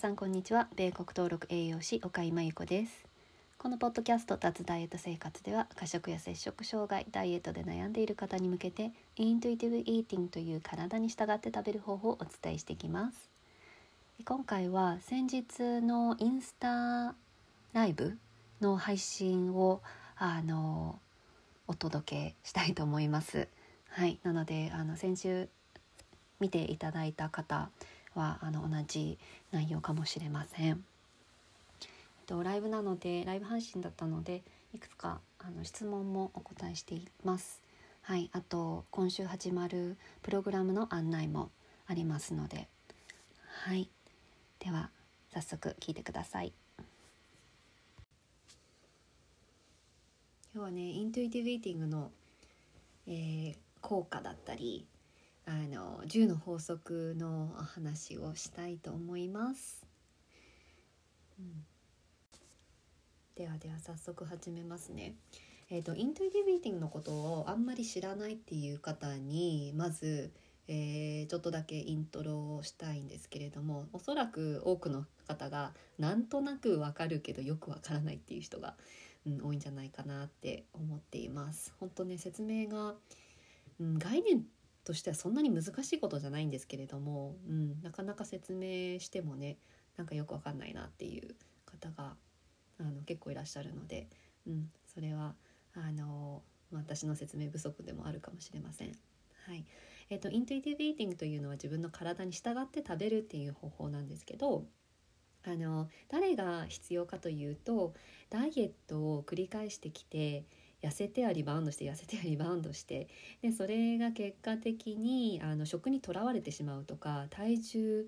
さんこんにちは。米国登録栄養士岡井真由子です。このポッドキャスト脱ダイエット生活では過食や摂食障害ダイエットで悩んでいる方に向けてイントゥイティブイーティングという体に従って食べる方法をお伝えしていきます。今回は先日のインスタライブの配信をあのお届けしたいと思います。はい。なのであの先週見ていただいた方はあの同じ内容かもしれません。えっと、ライブなのでライブ配信だったのでいくつかあの質問もお答えしています。はい、あと今週始まるプログラムの案内もありますので、はい、では早速聞いてください。今日はねイントゥイティブイーティングの、えー、効果だったりあの10の法則のお話をしたいと思います。うん、ではでは早速始めますね。えーと、イントゥイティブイーティングのことをあんまり知らないっていう方にまず、えー、ちょっとだけイントロをしたいんですけれどもおそらく多くの方がなんとなくわかるけどよくわからないっていう人が、うん、多いんじゃないかなって思っています。本当ね説明が、うん、概念としてはそんなに難しいことじゃないんですけれども、うん、なかなか説明してもねなんかよくわかんないなっていう方があの結構いらっしゃるので、うん、それはあの私の説明不足でもあるかもしれません。はいえーと、イントゥイティブ・イーティングというのは自分の体に従って食べるっていう方法なんですけどあの誰が必要かというとダイエットを繰り返してきて痩せてはリバウンドして痩せてはリバウンドしてでそれが結果的にあの食にとらわれてしまうとか体重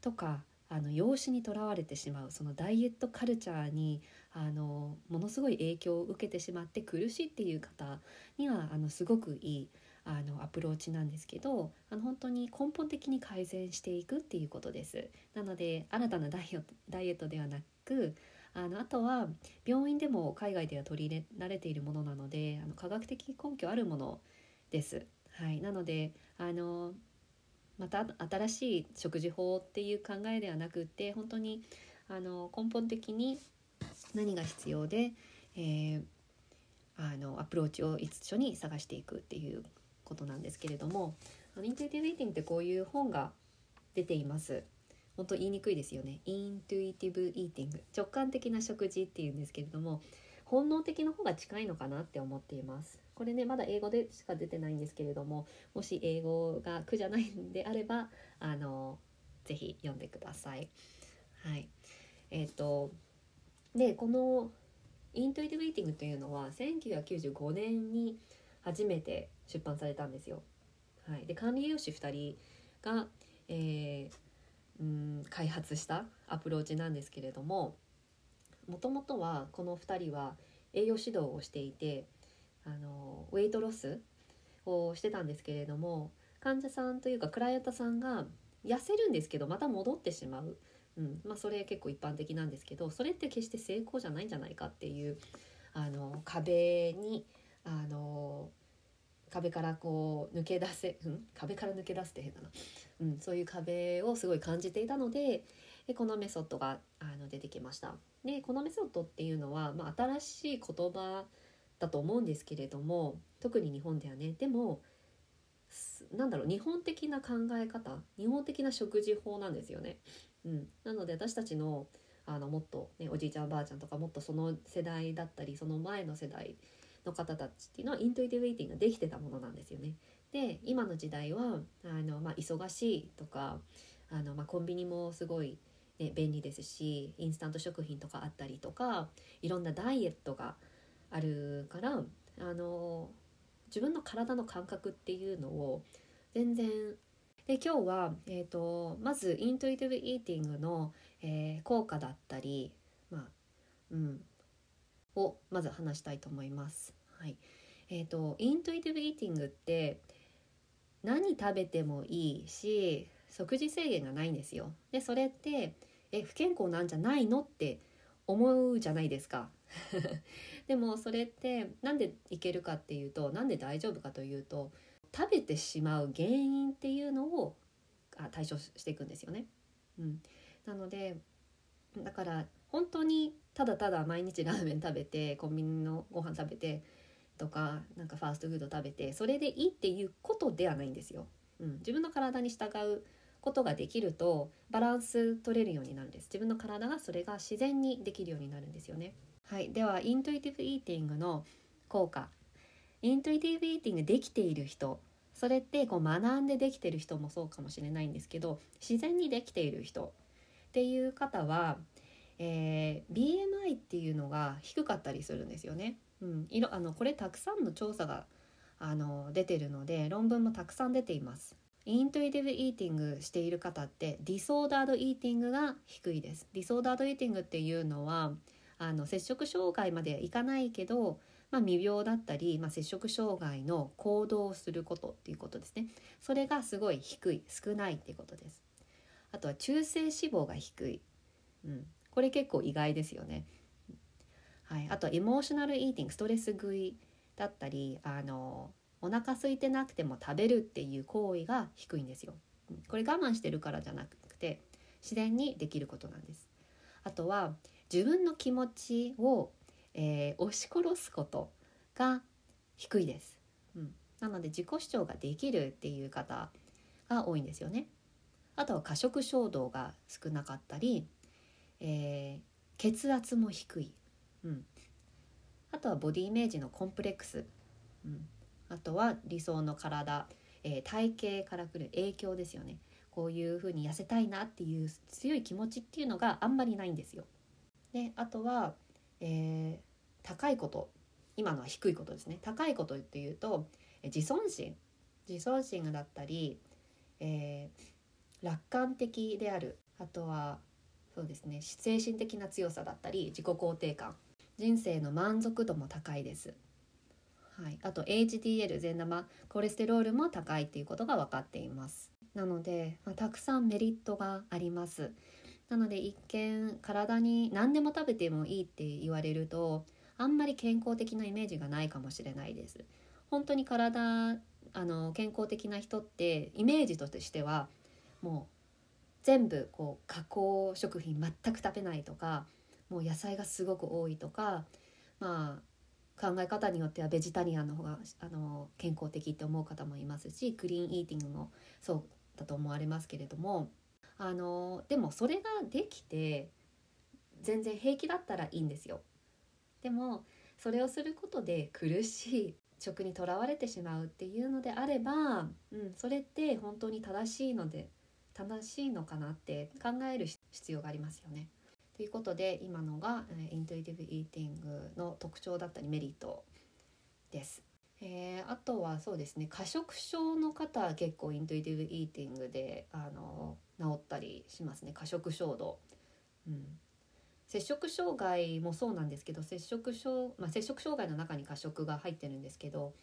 とかあの養子にとらわれてしまうそのダイエットカルチャーにあのものすごい影響を受けてしまって苦しいっていう方にはあのすごくいいあのアプローチなんですけどあの本当に根本的に改善していくっていうことです。なので新たなダイエットではなくあのあとは病院でも海外では取り入れられているものなのであの科学的根拠あるものです。はい、なのであのまた新しい食事法っていう考えではなくって本当にあの根本的に何が必要で、えー、あのアプローチを一緒に探していくっていうことなんですけれどもイントゥイティブイーティングってこういう本が出ています。本当言いにくいですよね。イントゥイティブイーティング。直感的な食事っていうんですけれども本能的の方が近いのかなって思っています。これねまだ英語でしか出てないんですけれどももし英語が苦じゃないんであればあのぜひ読んでください。はい。えっ、ー、とでこのイントゥイティブイーティングというのは1995年に初めて出版されたんですよ。はい、で管理栄養士2人が、えー、うん開発したアプローチなんですけれどももともとはこの2人は栄養指導をしていてあのウェイトロスをしてたんですけれども患者さんというかクライアントさんが痩せるんですけどまた戻ってしまう、うんまあ、それ結構一般的なんですけどそれって決して成功じゃないんじゃないかっていうあの壁にあの壁からこう抜け出せ、うん、壁から抜け出すって変だな、うん、そういう壁をすごい感じていたのででこのメソッドがあの出てきました。でこのメソッドっていうのは、まあ、新しい言葉だと思うんですけれども特に日本ではねでもなんだろう日本的な考え方日本的な食事法なんですよね。うん、なので私たちのあのもっと、ね、おじいちゃんおばあちゃんとかもっとその世代だったりその前の世代の方たちっていうのはイントゥイティブイーティングができてたものなんですよね。で今の時代はあの、まあ、忙しいとかあの、まあ、コンビニもすごい、ね、便利ですしインスタント食品とかあったりとかいろんなダイエットがあるからあの自分の体の感覚っていうのを全然で今日は、えーと、まずイントゥイティブイーティングの、えー、効果だったり、まあうん、をまず話したいと思います。はいえーと、イントゥイティブイーティングって何食べてもいいし食事制限がないんですよ。でそれってえ不健康なんじゃないのって思うじゃないですか。でもそれって何でいけるかっていうと何で大丈夫かというと食べてしまう原因っていうのをあ対処していくんですよね。うん、なのでだから本当にただただ毎日ラーメン食べてコンビニのご飯食べてとかなんかファーストフード食べてそれでいいっていうことではないんですよ。うん、自分の体に従うことができるとバランス取れるようになるんです。自分の体がそれが自然にできるようになるんですよね。はい。ではイントゥイティブイーティングの効果。イントゥイティブイーティングできている人それってこう学んでできてる人もそうかもしれないんですけど自然にできている人っていう方は、えー、BMI っていうのが低かったりするんですよね。うん、色あのこれたくさんの調査があの出てるので論文もたくさん出ています。イントゥイティブイーティングしている方ってディソーダードイーティングが低いです。ディソーダードイーティングっていうのはあの摂食障害までいかないけどまあ、未病だったり、まあ、摂食障害の行動をすることっていうことですねそれがすごい低い少ないっていうことですあとは中性脂肪が低い、うん、これ結構意外ですよねはい、あとエモーショナルイーティングストレス食いだったりあのお腹空いてなくても食べるっていう行為が低いんですよ。これ我慢してるからじゃなくて自然にできることなんです。あとは自分の気持ちをえー、押し殺すことが低いです。うん、なので自己主張ができるっていう方が多いんですよね。あとは過食衝動が少なかったり、えー、血圧も低い、うん、あとはボディイメージのコンプレックス、うん、あとは理想の体、えー、体型からくる影響ですよね。こういうふうに痩せたいなっていう強い気持ちっていうのがあんまりないんですよ。であとはえー、高いこと。今のは低いことですね。高いことっていうと自尊心。自尊心だったり、えー、楽観的である。あとはそうですね。精神的な強さだったり自己肯定感。人生の満足度も高いです。はい、あと HDL 善玉。コレステロールも高いっていうことが分かっています。なので、まあ、たくさんメリットがあります。なので一見体に何でも食べてもいいって言われるとあんまり健康的なイメージがないかもしれないです。本当に体あの健康的な人ってイメージとしてはもう全部こう加工食品全く食べないとかもう野菜がすごく多いとかまあ考え方によってはベジタリアンの方があの健康的って思う方もいますしクリーンイーティングもそうだと思われますけれどもあのでもそれができて全然平気だったらいいんですよ。でもそれをすることで苦しい食にとらわれてしまうっていうのであれば、うん、それって本当に正しいので正しいのかなって考える必要がありますよね。ということで今のがイントゥイティブ・イーティングの特徴だったりメリットです。えー、あとはそうですね過食症の方は結構イントゥイティブ・イーティングであの治ったりしますね過食衝動。うん摂食障害もそうなんですけど摂食症、まあ、摂食障害の中に過食が入ってるんですけど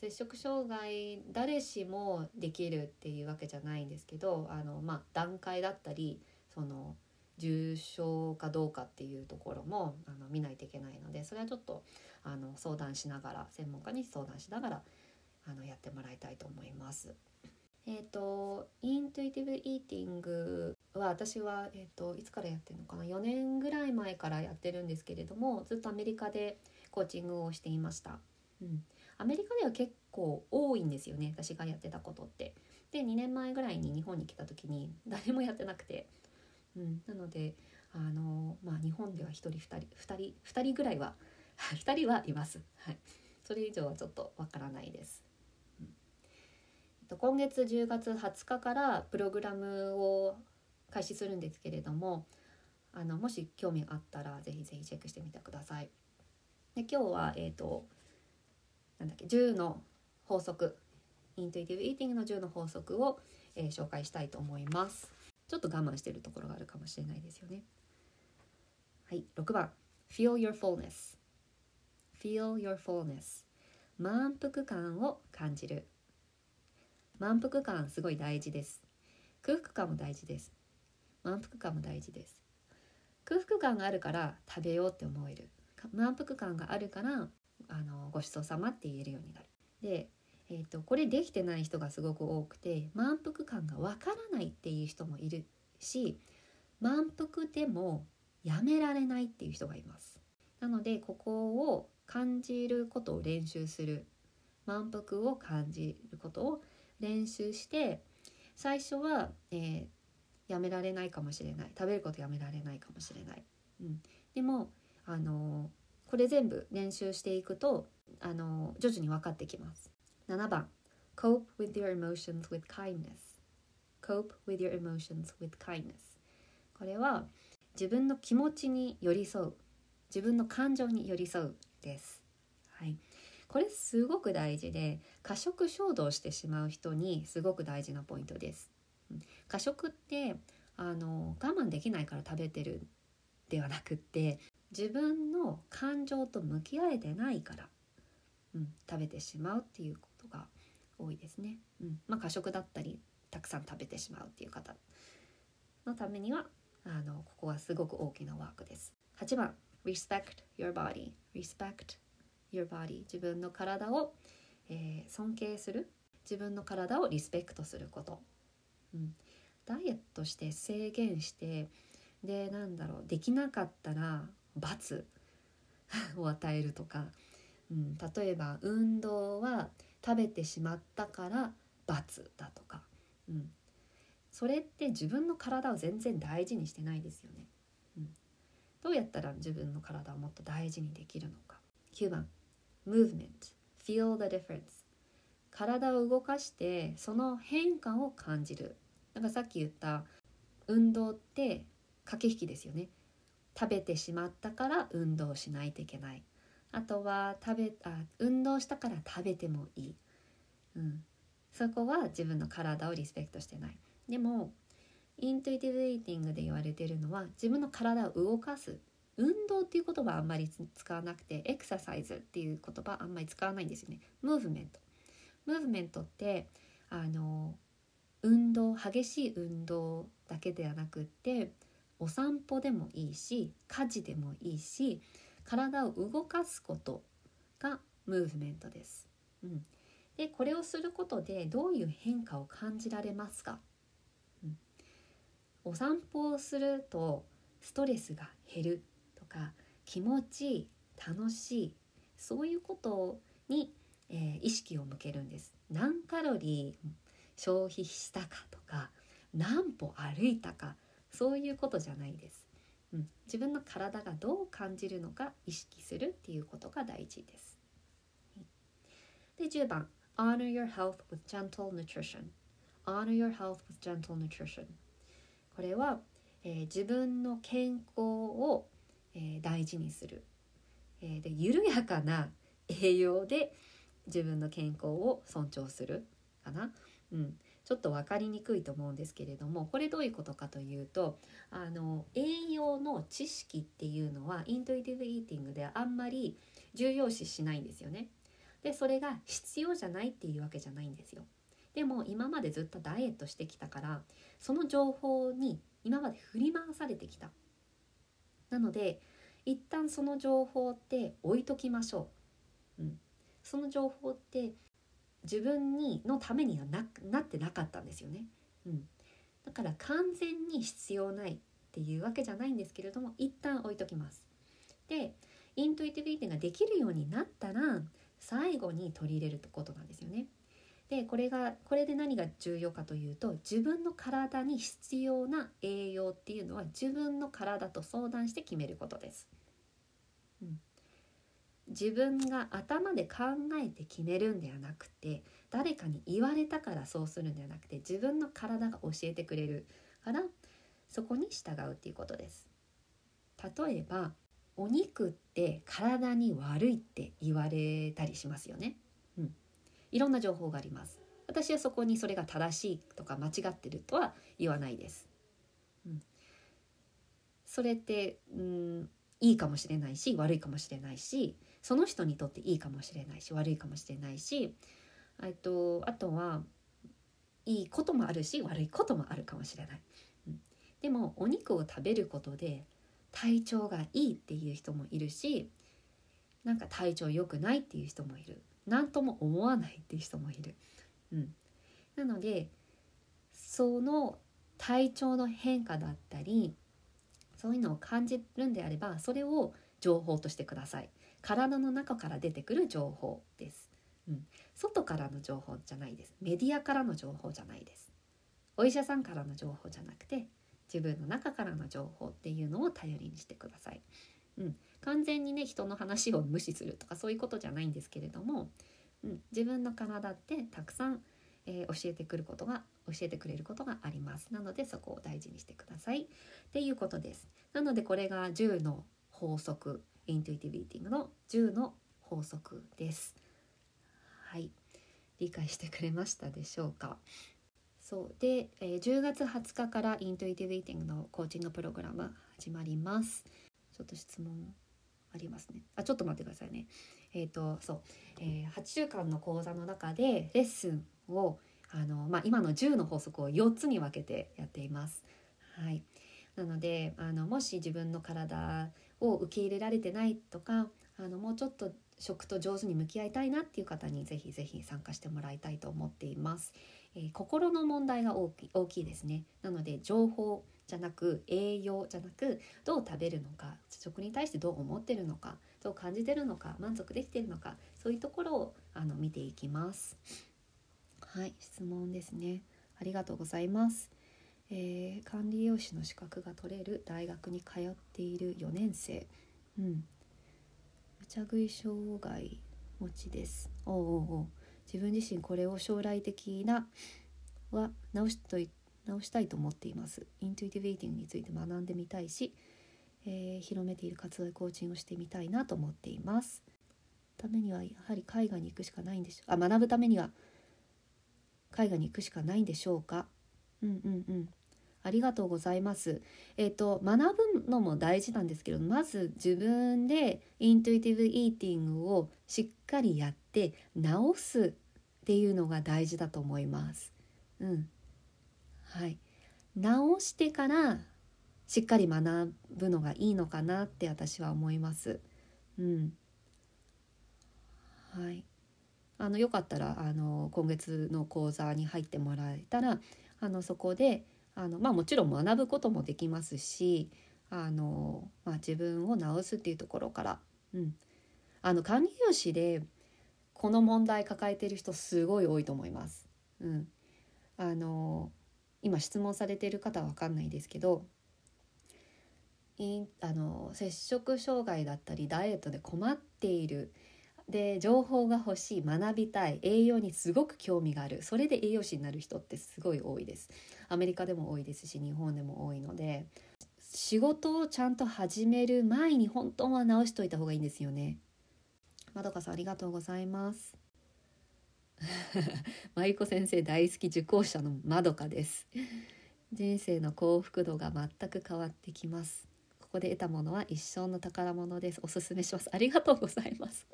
摂食障害誰しもできるっていうわけじゃないんですけどあの、まあ、段階だったりその重症かどうかっていうところもあの見ないといけないのでそれはちょっとあの相談しながら専門家に相談しながらあのやってもらいたいと思います。えーと、イントゥイティブ・イーティングは私は、えーと、いつからやってるのかな？4年ぐらい前からやってるんですけれどもずっとアメリカでコーチングをしていました。うん、アメリカでは結構多いんですよね私がやってたことって。で2年前ぐらいに日本に来た時に誰もやってなくて、うん、なのであの、まあ、日本では1人2人2人2人ぐらいは 2人はいます。はい、それ以上はちょっとわからないです。今月10月20日からプログラムを開始するんですけれどもあのもし興味があったらぜひぜひチェックしてみてください。で今日は、えーと、なんだっけ10の法則イントゥイティブ・イーティングの10の法則を、えー、紹介したいと思います。ちょっと我慢してるところがあるかもしれないですよね。はい、6番。Feel your fullness Feel your fullness 満腹感を感じる。満腹感すごい大事です。空腹感も大事です。満腹感も大事です。空腹感があるから食べようって思える。満腹感があるからあのごちそうさまって言えるようになる。で、えーと、これできてない人がすごく多くて満腹感がわからないっていう人もいるし満腹でもやめられないっていう人がいます。なのでここを感じることを練習する。満腹を感じることを練習して最初は、えー、やめられないかもしれない。食べることやめられないかもしれない、うん、でもあのー、これ全部練習していくとあの、徐々に分かってきます。7番 Cope with your emotions with kindness. Cope with your emotions with kindness. これは自分の気持ちに寄り添う。自分の感情に寄り添うです。はい、これすごく大事で過食衝動してしまう人にすごく大事なポイントです。過食ってあの我慢できないから食べてるではなくって自分の感情と向き合えてないから、うん、食べてしまうっていうことが多いですね。うん。まあ、過食だったりたくさん食べてしまうっていう方のためにはあのここはすごく大きなワークです。8番 respect your body respect your body 自分の体を、えー、尊敬する。自分の体をリスペクトすること、うん、ダイエットして制限してでなんだろうできなかったら罰 を与えるとか、うん、例えば運動は食べてしまったから罰だとか、うん、それって自分の体を全然大事にしてないですよね。うん。どうやったら自分の体をもっと大事にできるのか。9番。Movement Feel the difference 体を動かしてその変化を感じる。なんかさっき言った運動って駆け引きですよね。食べてしまったから運動しないといけない。あとは食べあ運動したから食べてもいい、うん、そこは自分の体をリスペクトしてない。でも Intuitive Eating で言われてるのは自分の体を動かす。運動っていう言葉はあんまり使わなくてエクササイズっていう言葉あんまり使わないんですよね。ムーブメントムーブメントってあの運動激しい運動だけではなくってお散歩でもいいし家事でもいいし体を動かすことがムーブメントです。うん、でこれをすることでどういう変化を感じられますか？うん。お散歩をするとストレスが減るとか気持ちいい楽しいそういうことに、えー、意識を向けるんです。何カロリー消費したかとか何歩歩いたかそういうことじゃないです、うん、自分の体がどう感じるのか意識するっていうことが大事です。で10番。Honor your health with gentle nutrition. Honor your health with gentle nutrition. これは、えー、自分の健康を、えー、大事にする、えー、で緩やかな栄養で自分の健康を尊重するかな、うん、ちょっと分かりにくいと思うんですけれどもこれどういうことかというとあの栄養の知識っていうのはイントゥイティブ・イーティングではあんまり重要視しないんですよね。でそれが必要じゃないっていうわけじゃないんですよ。でも今までずっとダイエットしてきたからその情報に今まで振り回されてきたなので一旦その情報って置いときましょう、うん、その情報って自分にのためにはななってなかったんですよね、うん、だから完全に必要ないっていうわけじゃないんですけれども一旦置いときます。でイントゥイティブイティングができるようになったら最後に取り入れるってことなんですよね。でこれがこれで何が重要かというと自分の体に必要な栄養っていうのは自分の体と相談して決めることです。自分が頭で考えて決めるんではなくて誰かに言われたからそうするんではなくて自分の体が教えてくれるからそこに従うっていうことです。例えばお肉って体に悪いって言われたりしますよね。うんいろんな情報があります私はそこにそれが正しいとか間違ってるとは言わないです、うん、それってうんいいかもしれないし悪いかもしれないしその人にとっていいかもしれないし悪いかもしれないしとあとはいいこともあるし悪いこともあるかもしれない、うん、でもお肉を食べることで体調がいいっていう人もいるしなんか体調良くないっていう人もいる。何とも思わないっていう人もいる。うん、なのでその体調の変化だったりそういうのを感じるんであればそれを情報としてください。体の中から出てくる情報です、うん、外からの情報じゃないです。メディアからの情報じゃないです。お医者さんからの情報じゃなくて自分の中からの情報っていうのを頼りにしてください、うん、完全にね人の話を無視するとかそういうことじゃないんですけれども、うん、自分の体ってたくさん、えー、教えてくることが教えてくれることがあります。なのでそこを大事にしてください。っていうことです。なのでこれが10の法則。イントゥイティブイーティングの10の法則です。はい。理解してくれましたでしょうか？そう。で、えー、10月20日からイントゥイティブイーティングのコーチングプログラム始まります。ちょっと質問ありますね。あちょっと待ってくださいね。えっ、ー、とそう、えー、8週間の講座の中でレッスンをあの、まあ、今の10の法則を4つに分けてやっています。はい、なのであのもし自分の体を受け入れられてないとかあのもうちょっと食と上手に向き合いたいなっていう方にぜひぜひ参加してもらいたいと思っています。えー、心の問題が大き大きいですね。なので情報じゃなく栄養じゃなくどう食べるのか食に対してどう思ってるのかどう感じてるのか満足できてるのかそういうところをあの見ていきます。はい質問ですねありがとうございます、えー、管理栄養士の資格が取れる大学に通っている4年生。うん。無茶食い障害持ちです。おうおお自分自身これを将来的なは直しと直したいと思っています。イントゥイティブエイティングについて学んでみたいし、えー、広めている活動コーチングをしてみたいなと思っています。ためにはやはり海外に行くしかないんでしょう。あ学ぶためには海外に行くしかないんでしょうか。うんうんありがとうございます。えっ、ー、と学ぶのも大事なんですけどまず自分でイントゥイティブイーティングをしっかりやって直すっていうのが大事だと思います。うん、はい。直してからしっかり学ぶのがいいのかなって私は思います。うん。はい。あのよかったらあの今月の講座に入ってもらえたらあのそこであの、まあ、もちろん学ぶこともできますしあの、まあ、自分を治すっていうところから、うん、あの管理栄養士でこの問題抱えてる人すごい多いと思います。うん、あの今質問されてる方は分かんないですけどあの摂食障害だったりダイエットで困っているで情報が欲しい学びたい栄養にすごく興味がある。それで栄養士になる人ってすごい多いです。アメリカでも多いですし日本でも多いので。仕事をちゃんと始める前に本当は直しといた方がいいんですよね。まどかさんありがとうございます。マリコ先生大好き受講者のまどかです。人生の幸福度が全く変わってきます。ここで得たものは一生の宝物です。おすすめします。ありがとうございます。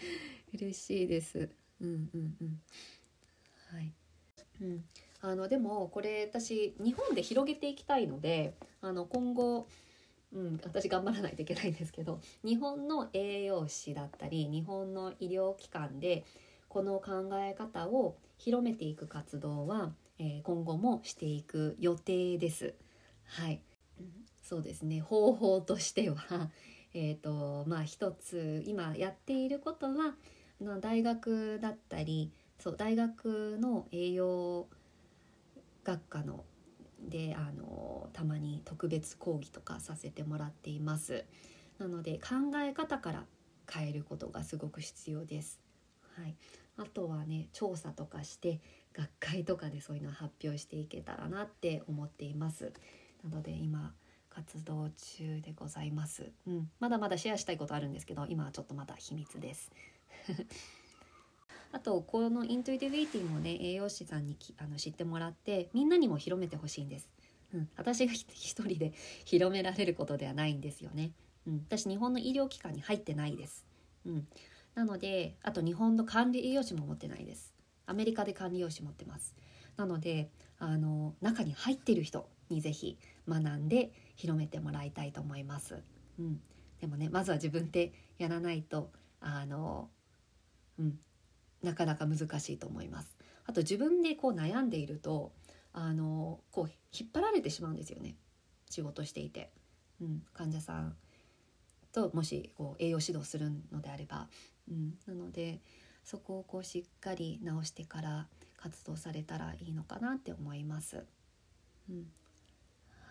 嬉しいです。うんうんうん。はい。うん。あのでもこれ私日本で広げていきたいのであの今後、うん、私頑張らないといけないんですけど日本の栄養士だったり日本の医療機関でこの考え方を広めていく活動は、えー、今後もしていく予定です。はい、そうですね方法としてはえーとまあ、一つ今やっていることは大学だったりそう大学の栄養学科のであのたまに特別講義とかさせてもらっています。なので考え方から変えることがすごく必要です、はい、あとはね調査とかして学会とかでそういうの発表していけたらなって思っています。なので今活動中でございます、うん、まだまだシェアしたいことあるんですけど今はちょっとまだ秘密です。あとこのイントゥイティブイーティングをね栄養士さんにあの知ってもらってみんなにも広めてほしいんです、うん、私が一人で 広められることではないんですよね、うん、私日本の医療機関に入ってないです、うん、なのであと日本の管理栄養士も持ってないです。アメリカで管理栄養士持ってます。なのであの中に入ってる人にぜひ学んで広めてもらいたいと思います。うん、でもねまずは自分でやらないとあの、うん、なかなか難しいと思います。あと自分でこう悩んでいるとあのこう引っ張られてしまうんですよね仕事していて。うん、患者さんともしこう栄養指導するのであれば、うん、なのでそこをこうしっかり直してから活動されたらいいのかなって思います。うん、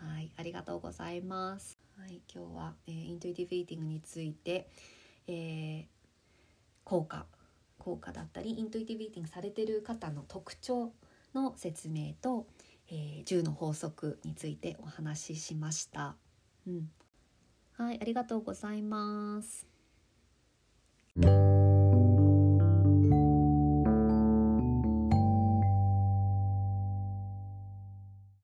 はい、ありがとうございます。はい、今日は、えーイントゥイティブイーティングについて、えー効果効果だったりイントゥイティブイーティングされてる方の特徴の説明と、えー10の法則についてお話ししました。うん、はい、ありがとうございます。